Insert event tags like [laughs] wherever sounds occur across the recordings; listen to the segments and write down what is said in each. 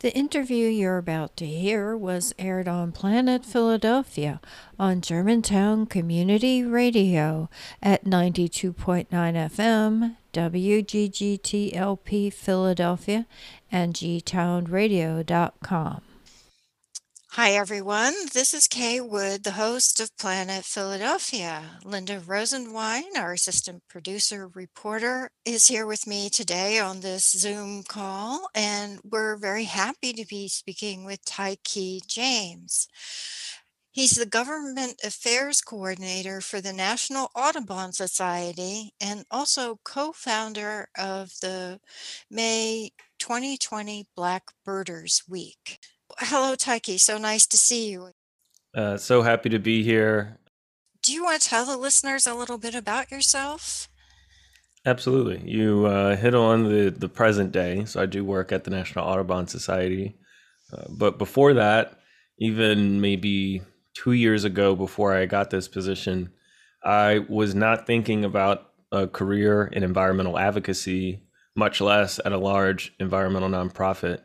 The interview you're about to hear was aired on Planet Philadelphia on Germantown Community Radio at 92.9 FM, WGGTLP Philadelphia, and gtownradio.com. Hi, everyone. This is Kay Wood, the host of Planet Philadelphia. Linda Rosenwine, our assistant producer reporter, is here with me today on this Zoom call, and we're very happy to be speaking with Tykee James. He's the Government Affairs Coordinator for the National Audubon Society and also co founder of the May 2020 Black Birders Week. Hello, Tykee. So nice to see you. Uh, so happy to be here. Do you want to tell the listeners a little bit about yourself? Absolutely. You uh, hit on the, the present day. So I do work at the National Audubon Society. Uh, but before that, even maybe two years ago, before I got this position, I was not thinking about a career in environmental advocacy, much less at a large environmental nonprofit.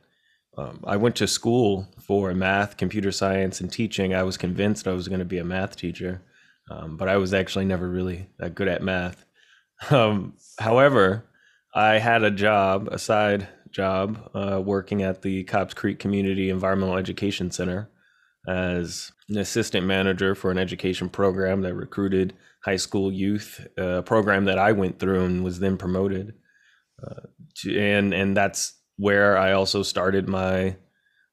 Um, I went to school for math, computer science, and teaching. I was convinced I was going to be a math teacher, um, but I was actually never really that good at math. Um, however, I had a job, a side job, uh, working at the Cobbs Creek Community Environmental Education Center as an assistant manager for an education program that recruited high school youth, a program that I went through and was then promoted. Uh, to, and and that's where I also started my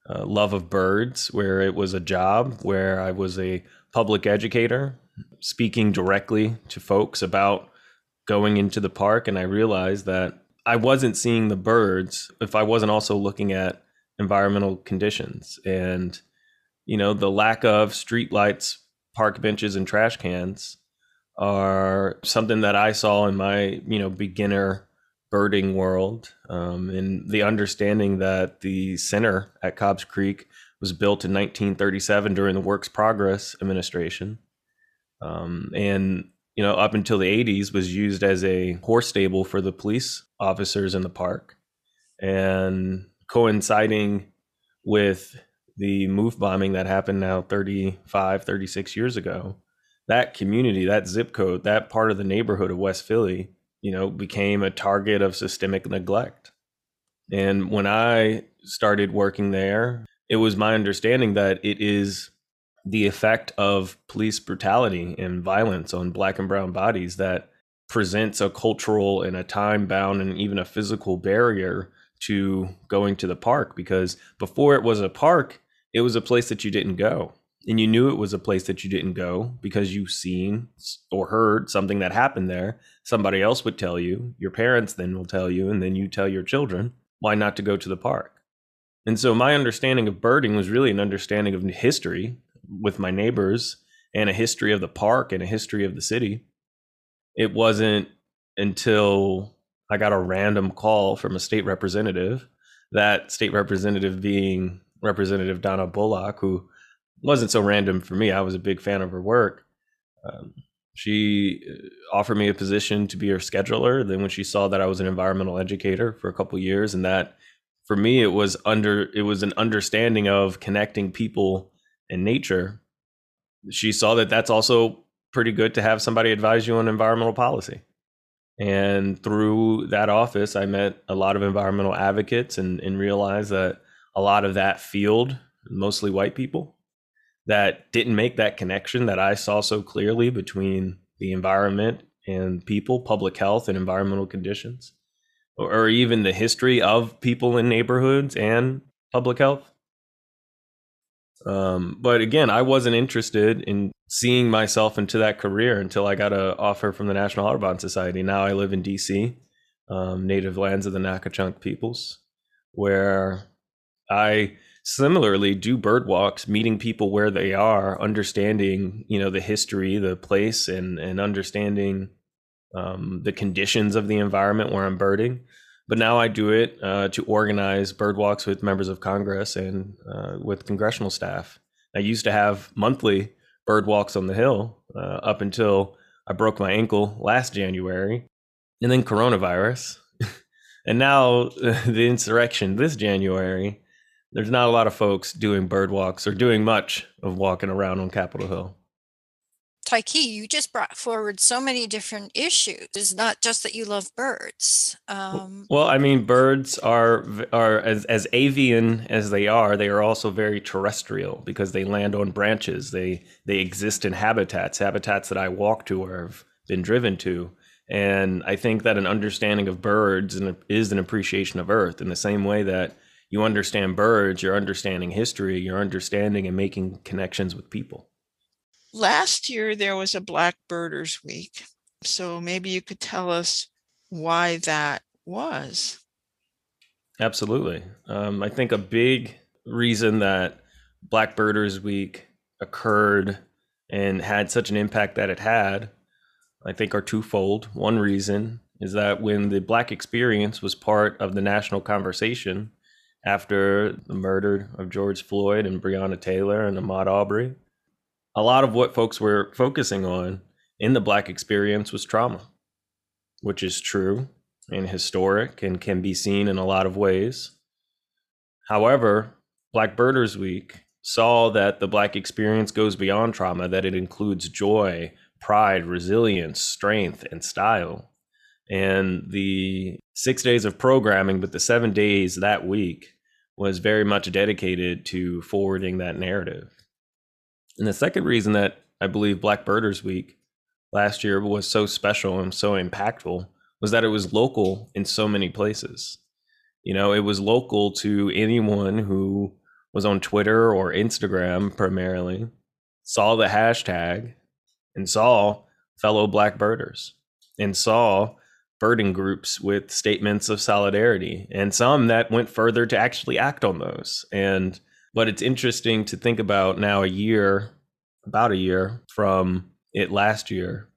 uh, love of birds, where it was a job, where I was a public educator, speaking directly to folks about going into the park. And I realized that I wasn't seeing the birds if I wasn't also looking at environmental conditions and, you know, the lack of street lights, park benches, and trash cans are something that I saw in my, you know, beginner birding world um, and the understanding that the center at Cobbs Creek was built in 1937 during the Works Progress administration. Um, and, you know, up until the 80s was used as a horse stable for the police officers in the park. And coinciding with the move bombing that happened now 35, 36 years ago, that community, that zip code, that part of the neighborhood of West Philly you know, became a target of systemic neglect. And when I started working there, it was my understanding that it is the effect of police brutality and violence on black and brown bodies that presents a cultural and a time bound and even a physical barrier to going to the park because before it was a park, it was a place that you didn't go and you knew it was a place that you didn't go because you've seen or heard something that happened there, somebody else would tell you, your parents then will tell you, and then you tell your children why not to go to the park. And so my understanding of birding was really an understanding of history with my neighbors and a history of the park and a history of the city. It wasn't until I got a random call from a state representative, that state representative being Representative Donna Bullock, who wasn't so random for me. I was a big fan of her work. Um, she uh, offered me a position to be her scheduler. Then when she saw that I was an environmental educator for a couple years, and that for me it was under it was an understanding of connecting people and nature. She saw that that's also pretty good to have somebody advise you on environmental policy. And through that office, I met a lot of environmental advocates and, and realized that a lot of that field, mostly white people, that didn't make that connection that I saw so clearly between the environment and people, public health and environmental conditions, or, or even the history of people in neighborhoods and public health. Um, but again, I wasn't interested in seeing myself into that career until I got an offer from the National Audubon Society. Now I live in DC, um, native lands of the Nacotchtank peoples, where I similarly do bird walks meeting people where they are understanding you know the history the place and and understanding um, the conditions of the environment where i'm birding? But now i do it uh, to organize bird walks with members of congress and uh, with congressional staff. I used to have monthly bird walks on the hill uh, up until i broke my ankle last january and then coronavirus. [laughs] And now [laughs] the insurrection this january there's not a lot of folks doing bird walks or doing much of walking around on Capitol Hill. Tykee, you just brought forward so many different issues. It's not just that you love birds. Um, well, I mean, birds are are as as avian as they are. They are also very terrestrial because they land on branches. They they exist in habitats, habitats that I walk to or have been driven to. And I think that an understanding of birds is an appreciation of Earth in the same way that you understand birds, you're understanding history, you're understanding and making connections with people. Last year, there was a Black Birders Week. So maybe you could tell us why that was. Absolutely. Um, I think a big reason that Black Birders Week occurred and had such an impact that it had, I think, are twofold. One reason is that when the Black experience was part of the national conversation after the murder of George Floyd and Breonna Taylor and Ahmaud Arbery. a lot of what folks were focusing on in the Black experience was trauma, which is true and historic and can be seen in a lot of ways. However, Black Birders Week saw that the Black experience goes beyond trauma, that it includes joy, pride, resilience, strength, and style. And the six days of programming, but the seven days that week was very much dedicated to forwarding that narrative. And the second reason that I believe Black Birders Week last year was so special and so impactful was that it was local in so many places. You know, it was local to anyone who was on Twitter or Instagram primarily, saw the hashtag, and saw fellow Black birders, and saw birding groups with statements of solidarity, and some that went further to actually act on those. And but it's interesting to think about now, a year, about a year from it last year,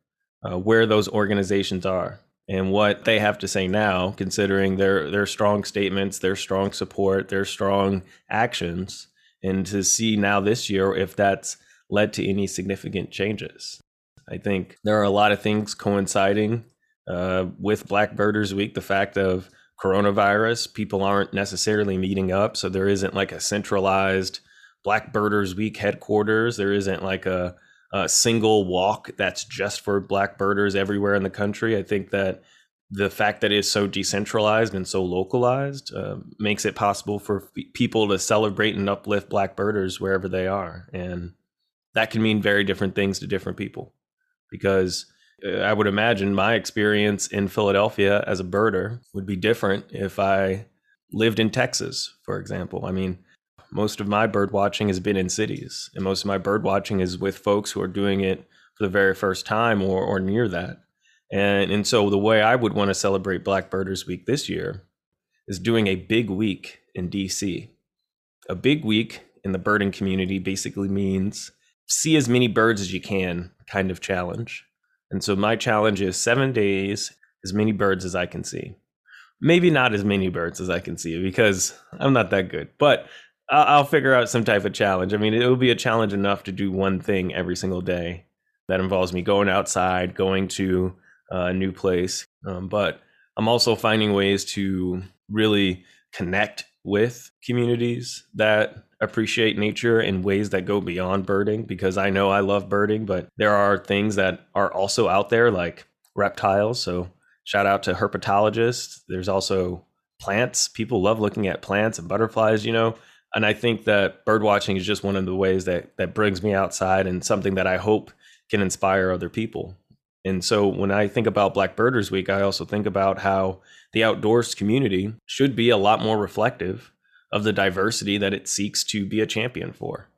uh, where those organizations are and what they have to say now, considering their their strong statements, their strong support, their strong actions, and to see now this year if that's led to any significant changes. I think there are a lot of things coinciding uh, with Black Birders Week. The fact of coronavirus, people aren't necessarily meeting up. So there isn't like a centralized Black Birders Week headquarters. There isn't like a, a single walk that's just for Black birders everywhere in the country. I think that the fact that it's so decentralized and so localized uh, makes it possible for f- people to celebrate and uplift Black birders wherever they are. And that can mean very different things to different people because I would imagine my experience in Philadelphia as a birder would be different if I lived in Texas, for example. I mean, most of my bird watching has been in cities, and most of my bird watching is with folks who are doing it for the very first time or, or near that. And, and so the way I would want to celebrate Black Birders Week this year is doing a big week in DC. A big week in the birding community basically means see as many birds as you can kind of challenge. And so my challenge is seven days, as many birds as I can see. Maybe not as many birds as I can see because I'm not that good, but I'll figure out some type of challenge. I mean, it will be a challenge enough to do one thing every single day that involves me going outside, going to a new place. Um, but I'm also finding ways to really connect with communities that appreciate nature in ways that go beyond birding because I know I love birding, but there are things that are also out there like reptiles. So shout out to herpetologists. There's also plants. People love looking at plants and butterflies, you know. And I think that bird watching is just one of the ways that that brings me outside and something that I hope can inspire other people. And so when I think about Black Birders Week, I also think about how the outdoors community should be a lot more reflective of the diversity that it seeks to be a champion for.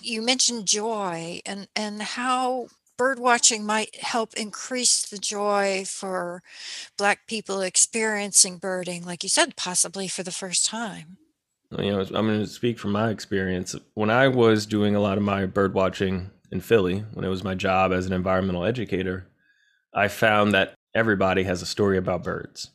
You mentioned joy and, and how bird watching might help increase the joy for Black people experiencing birding, like you said, possibly for the first time. You know, I'm going to speak from my experience. When I was doing a lot of my bird watching in Philly, when it was my job as an environmental educator, I found that everybody has a story about birds.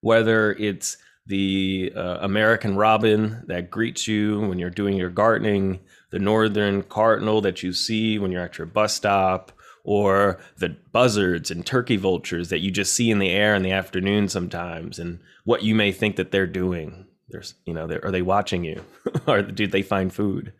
Whether it's the uh, American robin that greets you when you're doing your gardening, the northern cardinal that you see when you're at your bus stop, or the buzzards and turkey vultures that you just see in the air in the afternoon sometimes, and what you may think that they're doing. There's, you know, are they watching you? [laughs] or do they find food?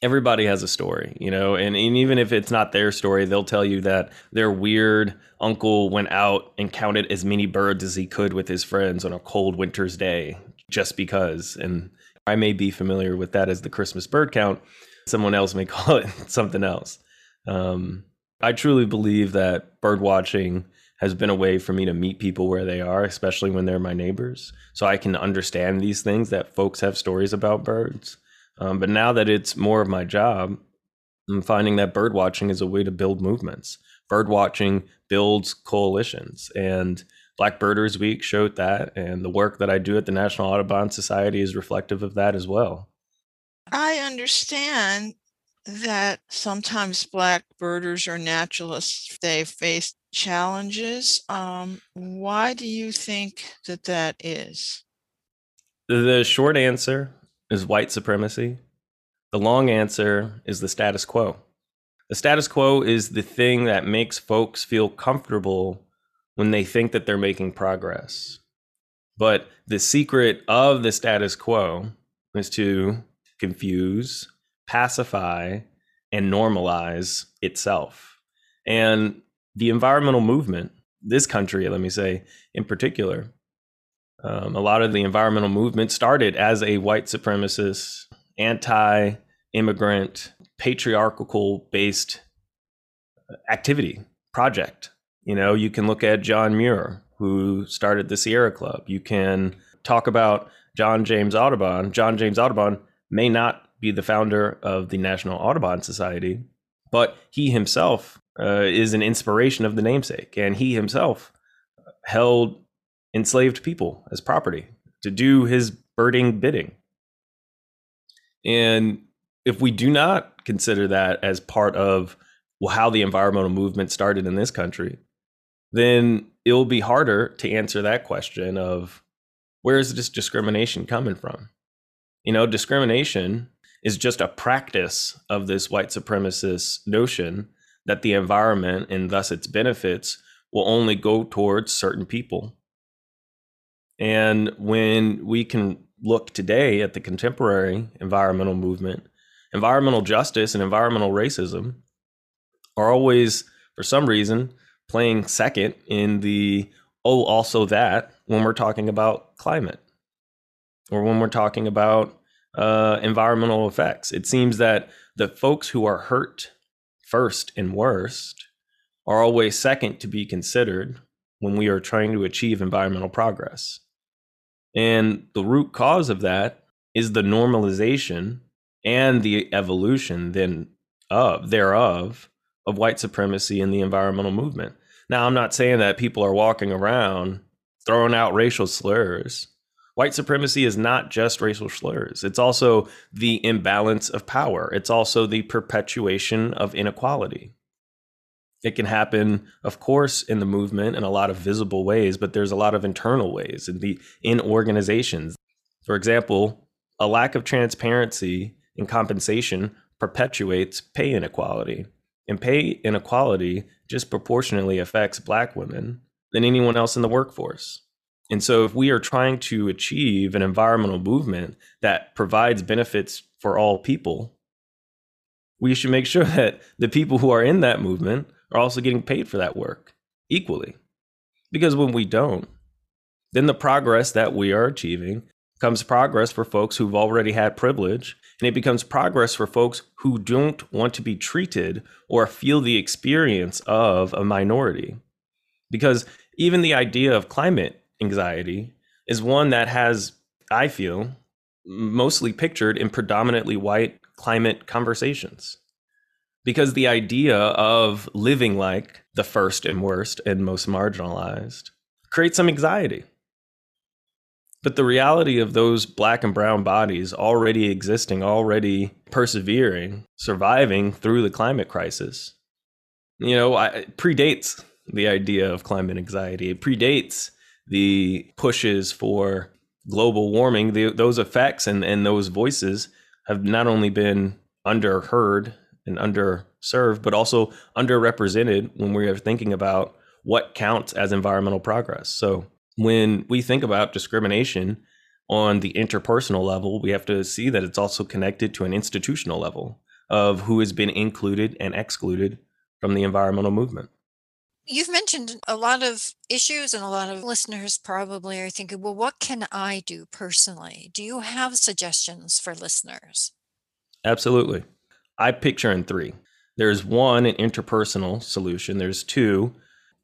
Everybody has a story, you know, and, and even if it's not their story, they'll tell you that their weird uncle went out and counted as many birds as he could with his friends on a cold winter's day just because. And I may be familiar with that as the Christmas bird count. Someone else may [laughs] call it something else. Um, I truly believe that bird watching has been a way for me to meet people where they are, especially when they're my neighbors. So I can understand these things that folks have stories about birds. Um, but now that it's more of my job, I'm finding that bird watching is a way to build movements. Bird watching builds coalitions. And Black Birders Week showed that. And the work that I do at the National Audubon Society is reflective of that as well. I understand that sometimes black birders or naturalists they face challenges. Um, why do you think that that is? The short answer is white supremacy. The long answer is the status quo. The status quo is the thing that makes folks feel comfortable when they think that they're making progress. But the secret of the status quo is to confuse, pacify, and normalize itself. And the environmental movement, this country, let me say in particular, um, a lot of the environmental movement started as a white supremacist, anti immigrant, patriarchal based activity project. You know, you can look at John Muir, who started the Sierra Club. You can talk about John James Audubon. John James Audubon may not be the founder of the National Audubon Society, but he himself uh, is an inspiration of the namesake, and he himself held enslaved people as property to do his birding bidding. And if we do not consider that as part of how the environmental movement started in this country, then it'll be harder to answer that question of where is this discrimination coming from? You know, discrimination is just a practice of this white supremacist notion that the environment and thus its benefits will only go towards certain people. And when we can look today at the contemporary environmental movement, environmental justice and environmental racism are always, for some reason, playing second in the oh, also that when we're talking about climate or when we're talking about uh, environmental effects. It seems that the folks who are hurt first and worst are always second to be considered when we are trying to achieve environmental progress. And the root cause of that is the normalization and the evolution then of thereof of white supremacy in the environmental movement. Now, I'm not saying that people are walking around throwing out racial slurs white supremacy is not just racial slurs, it's also the imbalance of power, it's also the perpetuation of inequality. It can happen, of course, in the movement in a lot of visible ways, but there's a lot of internal ways in the in organizations. For example, a lack of transparency in compensation perpetuates pay inequality. And pay inequality disproportionately affects black women than anyone else in the workforce. And so, if we are trying to achieve an environmental movement that provides benefits for all people, we should make sure [laughs] that the people who are in that movement are also getting paid for that work equally. Because when we don't, then the progress that we are achieving becomes progress for folks who've already had privilege, and it becomes progress for folks who don't want to be treated or feel the experience of a minority. Because even the idea of climate anxiety is one that has, I feel, mostly pictured in predominantly white climate conversations. Because the idea of living like the first and worst and most marginalized creates some anxiety. But the reality of those black and brown bodies already existing, already persevering, surviving through the climate crisis, you know, I, predates the idea of climate anxiety. It predates the pushes for global warming, the, those effects and, and those voices have not only been underheard and underserved, but also underrepresented when we are thinking about what counts as environmental progress. So when we think about discrimination, on the interpersonal level, we have to see that it's also connected to an institutional level of who has been included and excluded from the environmental movement. You've mentioned a lot of issues, and a lot of listeners probably are thinking, well, what can I do personally? Do you have suggestions for listeners? Absolutely. I picture in three there's one, an interpersonal solution, there's two,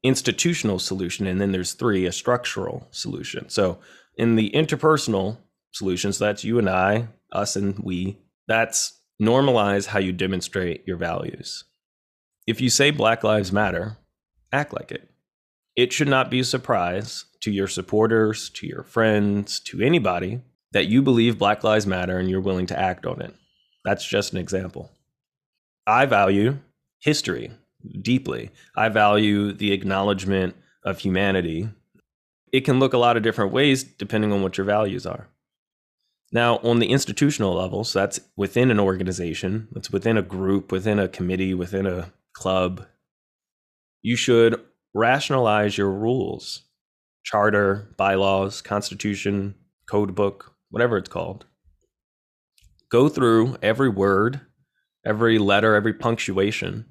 institutional solution, and then there's three, a structural solution. So in the interpersonal solutions, that's you and I, us and we, that's normalize how you demonstrate your values. If you say Black Lives Matter, act like it. It should not be a surprise to your supporters, to your friends, to anybody that you believe Black Lives Matter and you're willing to act on it. That's just an example. I value history deeply. I value the acknowledgement of humanity. It can look a lot of different ways depending on what your values are. Now, on the institutional level, so that's within an organization, that's within a group, within a committee, within a club, you should rationalize your rules, charter, bylaws, constitution, code book, whatever it's called. Go through every word, every letter, every punctuation,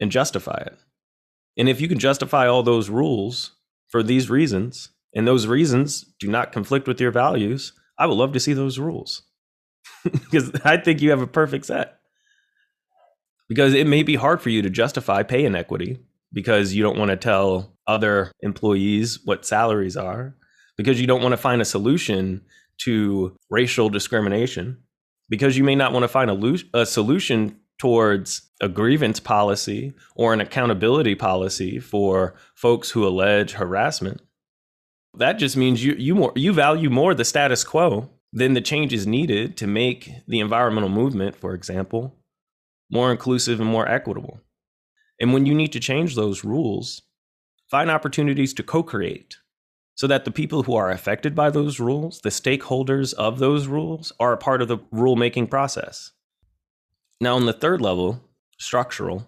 and justify it. And if you can justify all those rules for these reasons, and those reasons do not conflict with your values, I would love to see those rules [laughs] because I think you have a perfect set. Because it may be hard for you to justify pay inequity because you don't want to tell other employees what salaries are, because you don't want to find a solution to racial discrimination, because you may not want to find a, lo- a solution towards a grievance policy or an accountability policy for folks who allege harassment that just means you you more you value more the status quo than the changes needed to make the environmental movement, for example, more inclusive and more equitable. And when you need to change those rules, find opportunities to co-create so that the people who are affected by those rules, the stakeholders of those rules, are a part of the rulemaking process. Now, on the third level, structural,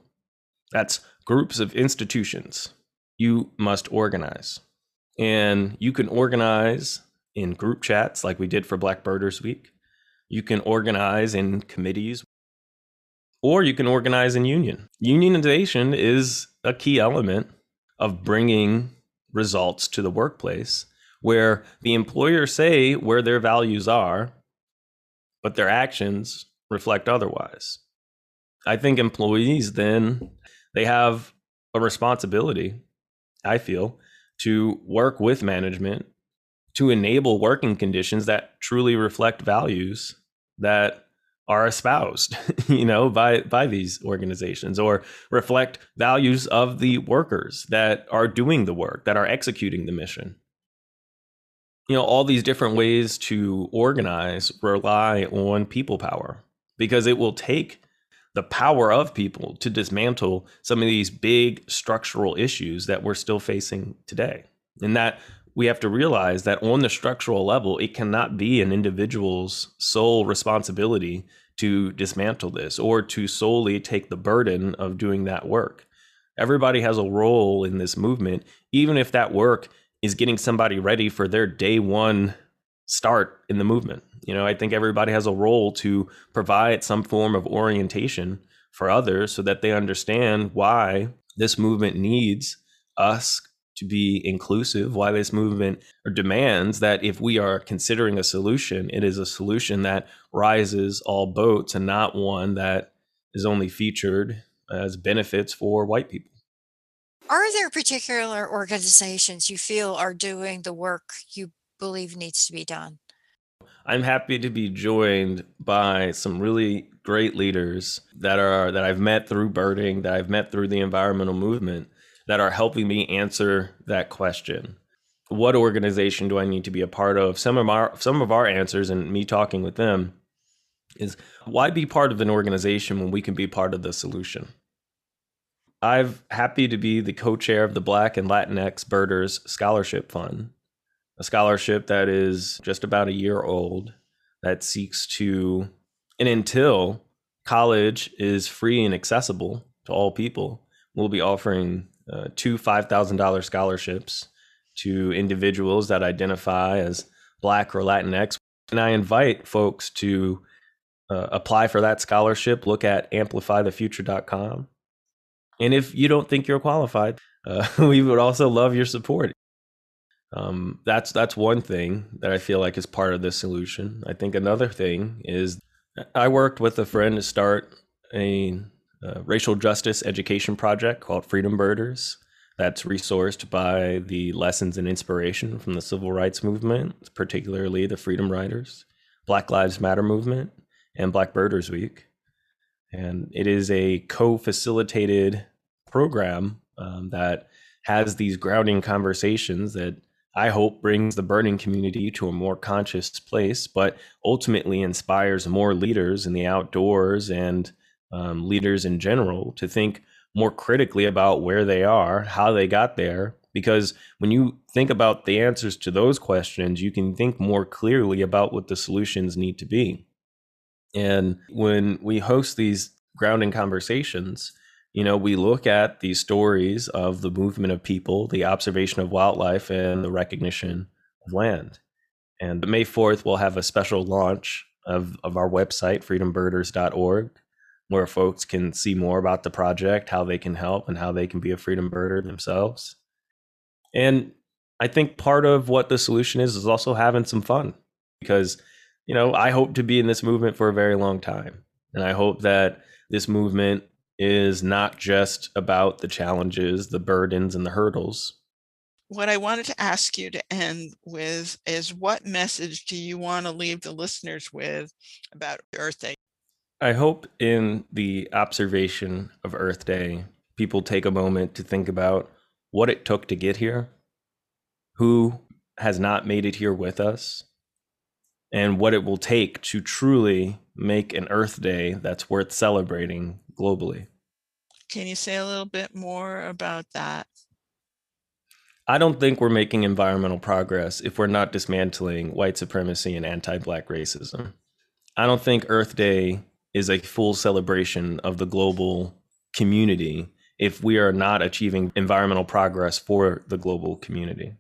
that's groups of institutions. You must organize. And you can organize in group chats like we did for Black Birders Week. You can organize in committees, or you can organize in union. Unionization is a key element of bringing results to the workplace where the employers say where their values are, but their actions reflect otherwise. I think employees then they have a responsibility, I feel, to work with management to enable working conditions that truly reflect values that are espoused [laughs] you know by by these organizations or reflect values of the workers that are doing the work that are executing the mission you know all these different ways to organize rely on people power because it will take the power of people to dismantle some of these big structural issues that we're still facing today. And that we have to realize that on the structural level, it cannot be an individual's sole responsibility to dismantle this or to solely take the burden of doing that work. Everybody has a role in this movement, even if that work is getting somebody ready for their day one start in the movement. You know, I think everybody has a role to provide some form of orientation for others so that they understand why this movement needs us to be inclusive, why this movement demands that if we are considering a solution, it is a solution that rises all boats and not one that is only featured as benefits for white people. Are there particular organizations you feel are doing the work you believe needs to be done? I'm happy to be joined by some really great leaders that are that I've met through birding, that I've met through the environmental movement that are helping me answer that question. What organization do I need to be a part of? Some of our some of our answers and me talking with them is why be part of an organization when we can be part of the solution? I'm happy to be the co-chair of the Black and Latinx Birders Scholarship Fund a scholarship that is just about a year old that seeks to, and until college is free and accessible to all people, we'll be offering uh, two $5,000 scholarships to individuals that identify as Black or Latinx. And I invite folks to uh, apply for that scholarship. Look at amplifythefuture.com. And if you don't think you're qualified, uh, [laughs] we would also love your support. Um, that's that's one thing that I feel like is part of the solution. I think another thing is I worked with a friend to start a, a racial justice education project called Freedom Birders. That's resourced by the lessons and inspiration from the civil rights movement, particularly the Freedom Riders, Black Lives Matter movement, and Black Birders Week. And it is a co facilitated program um, that has these grounding conversations that I hope brings the birding community to a more conscious place, but ultimately inspires more leaders in the outdoors and um, leaders in general to think more critically about where they are, how they got there. Because when you think about the answers to those questions, you can think more clearly about what the solutions need to be. And when we host these grounding conversations, you know, we look at these stories of the movement of people, the observation of wildlife, and the recognition of land. And May 4th, we'll have a special launch of, of our website, freedombirders.org, where folks can see more about the project, how they can help, and how they can be a freedom birder themselves. And I think part of what the solution is is also having some fun because, you know, I hope to be in this movement for a very long time. And I hope that this movement is not just about the challenges, the burdens, and the hurdles. What I wanted to ask you to end with is what message do you want to leave the listeners with about Earth Day? I hope in the observation of Earth Day, people take a moment to think about what it took to get here, who has not made it here with us, and what it will take to truly make an Earth Day that's worth celebrating globally. Can you say a little bit more about that? I don't think we're making environmental progress if we're not dismantling white supremacy and anti black racism. I don't think Earth Day is a full celebration of the global community if we are not achieving environmental progress for the global community.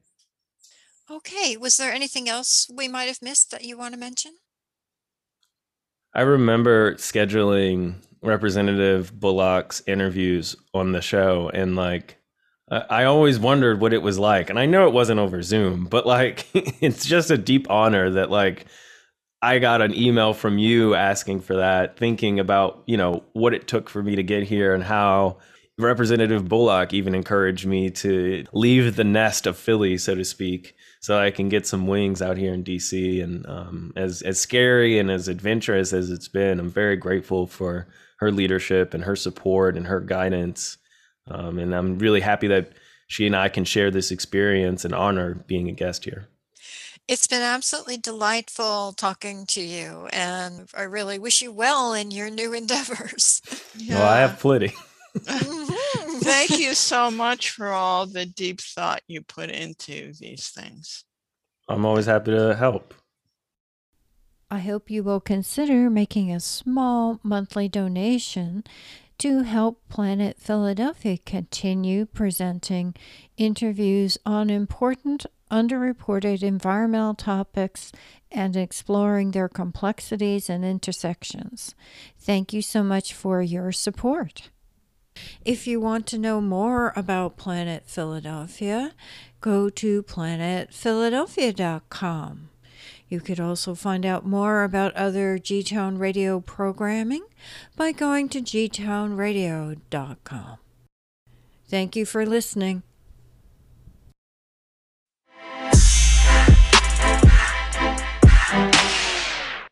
Okay, was there anything else we might have missed that you want to mention? I remember scheduling Representative Bullock's interviews on the show, and like, I always wondered what it was like. And I know it wasn't over Zoom, but like, [laughs] it's just a deep honor that like I got an email from you asking for that, thinking about, you know, what it took for me to get here and how Representative Bullock even encouraged me to leave the nest of Philly, so to speak, so I can get some wings out here in DC. And um, as as scary and as adventurous as it's been, I'm very grateful for her leadership and her support and her guidance. Um, and I'm really happy that she and I can share this experience and honor being a guest here. It's been absolutely delightful talking to you, and I really wish you well in your new [laughs] endeavors. Yeah. Well, I have plenty. Mm-hmm. [laughs] Thank you so much for all the deep thought you put into these things. I'm always happy to help. I hope you will consider making a small monthly donation to help Planet Philadelphia continue presenting interviews on important underreported environmental topics and exploring their complexities and intersections. Thank you so much for your support. If you want to know more about Planet Philadelphia, go to planetphiladelphia.com. You could also find out more about other G Town Radio programming by going to gtownradio.com. Thank you for listening.